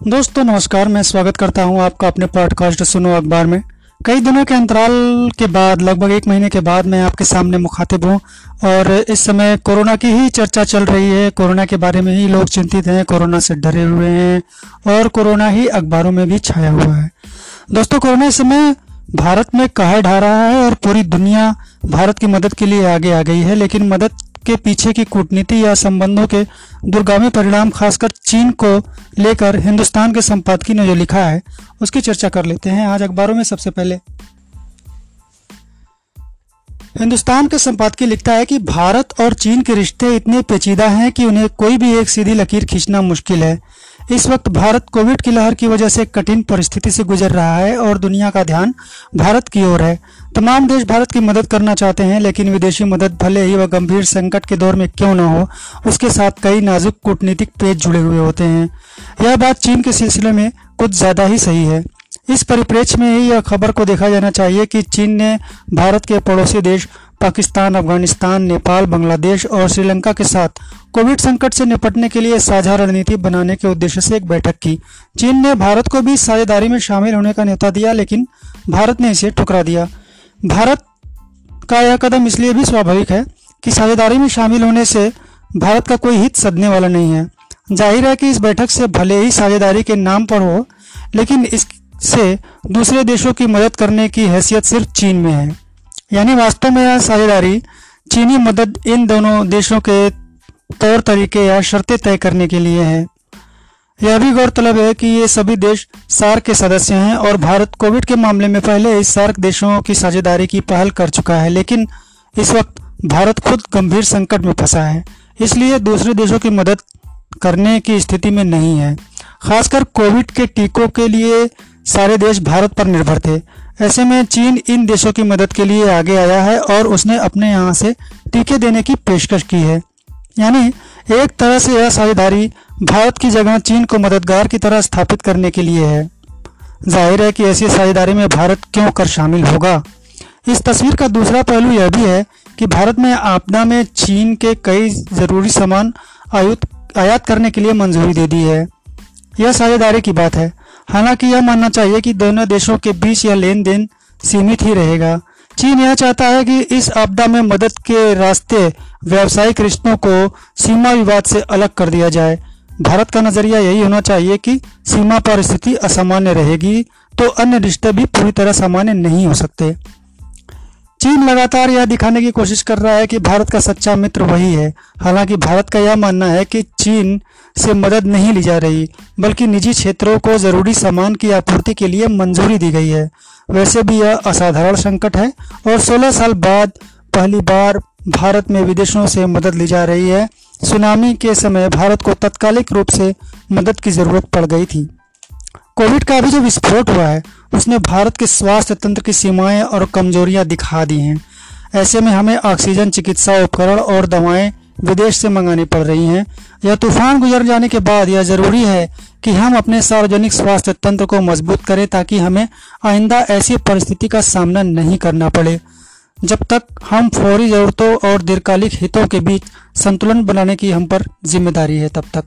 दोस्तों, नमस्कार, मैं स्वागत करता हूँ आपका अपने पॉडकास्ट सुनो अखबार में। कई दिनों के अंतराल के बाद, लगभग एक महीने के बाद मैं आपके सामने मुखातिब हूँ और इस समय कोरोना की ही चर्चा चल रही है। कोरोना के बारे में ही लोग चिंतित हैं, कोरोना से डरे हुए हैं और कोरोना ही अखबारों में भी छाया हुआ है। दोस्तों, कोरोना इस समय भारत में कहर ढा रहा है और पूरी दुनिया भारत की मदद के लिए आगे आ गई है, लेकिन मदद के पीछे की कूटनीति या संबंधों के दुर्गामी परिणाम, खासकर चीन को लेकर हिंदुस्तान के संपादकी ने जो लिखा है, उसकी चर्चा कर लेते हैं। आज अखबारों में सबसे पहले हिंदुस्तान के संपादकीय लिखता है कि भारत और चीन के रिश्ते इतने पेचीदा हैं कि उन्हें कोई भी एक सीधी लकीर खींचना मुश्किल है। इस वक्त भारत कोविड की लहर की वजह से कठिन परिस्थिति से गुजर रहा है और दुनिया का ध्यान भारत की ओर है। तमाम देश भारत की मदद करना चाहते हैं, लेकिन विदेशी मदद भले ही वह गंभीर संकट के दौर में क्यों न हो, उसके साथ कई नाजुक कूटनीतिक पेज जुड़े हुए होते हैं। यह बात चीन के सिलसिले में कुछ ज़्यादा ही सही है। इस परिप्रेक्ष्य में ही यह खबर को देखा जाना चाहिए कि चीन ने भारत के पड़ोसी देश पाकिस्तान, अफ़गानिस्तान, नेपाल, बांग्लादेश और श्रीलंका के साथ कोविड संकट से निपटने के लिए साझा रणनीति बनाने के उद्देश्य से एक बैठक की। चीन ने भारत को भी साझेदारी में शामिल होने का न्योता दिया, लेकिन भारत ने इसे ठुकरा दिया। भारत का यह कदम इसलिए भी स्वाभाविक है कि साझेदारी में शामिल होने से भारत का कोई हित सदने वाला नहीं है। ज़ाहिर है कि इस बैठक से भले ही साझेदारी के नाम पर हो, लेकिन इससे दूसरे देशों की मदद करने की हैसियत सिर्फ़ चीन में है। यानी वास्तव में यह साझेदारी चीनी मदद इन दोनों देशों के तौर तरीके या शर्तें तय करने के लिए है। यह भी गौरतलब है कि ये सभी देश सार्क के सदस्य हैं और भारत कोविड के मामले में पहले इस सार्क देशों की साझेदारी की पहल कर चुका है, लेकिन इस वक्त भारत खुद गंभीर संकट में फंसा है, इसलिए दूसरे देशों की मदद करने की स्थिति में नहीं है। खासकर कोविड के टीकों के लिए सारे देश भारत पर निर्भर थे। ऐसे में चीन इन देशों की मदद के लिए आगे आया है और उसने अपने यहाँ से टीके देने की पेशकश की है। यानी एक तरह से यह साझेदारी भारत की जगह चीन को मददगार की तरह स्थापित करने के लिए है। ज़ाहिर है कि ऐसी साझेदारी में भारत क्यों कर शामिल होगा? इस तस्वीर का दूसरा पहलू यह भी है कि भारत में आपदा में चीन के कई ज़रूरी सामान आयात करने के लिए मंजूरी दे दी है। यह साझेदारी की बात है। हालाँकि यह मानना चाहिए कि दोनों देशों के बीच यह लेन देन सीमित ही रहेगा। चीन यह चाहता है कि इस आपदा में मदद के रास्ते व्यावसायिक रिश्तों को सीमा विवाद से अलग कर दिया जाए। भारत का नज़रिया यही होना चाहिए कि सीमा पर स्थिति असामान्य रहेगी तो अन्य रिश्ते भी पूरी तरह सामान्य नहीं हो सकते। चीन लगातार यह दिखाने की कोशिश कर रहा है कि भारत का सच्चा मित्र वही है। हालाँकि भारत का यह मानना है कि चीन से मदद नहीं ली जा रही, बल्कि निजी क्षेत्रों को ज़रूरी सामान की आपूर्ति के लिए मंजूरी दी गई है। वैसे भी यह असाधारण संकट है और 16 साल बाद पहली बार भारत में विदेशों से मदद ली जा रही है। सुनामी के समय भारत को तत्कालिक रूप से मदद की ज़रूरत पड़ गई थी। कोविड का अभी जो विस्फोट हुआ है, उसने भारत के स्वास्थ्य तंत्र की सीमाएँ और कमजोरियाँ दिखा दी हैं। ऐसे में हमें ऑक्सीजन, चिकित्सा उपकरण और दवाएँ विदेश से मंगानी पड़ रही हैं। यह तूफ़ान गुजर जाने के बाद यह ज़रूरी है कि हम अपने सार्वजनिक स्वास्थ्य तंत्र को मज़बूत करें ताकि हमें आइंदा ऐसी परिस्थिति का सामना नहीं करना पड़े। जब तक हम फौरी जरूरतों और दीर्घकालिक हितों के बीच संतुलन बनाने की हम पर ज़िम्मेदारी है, तब तक।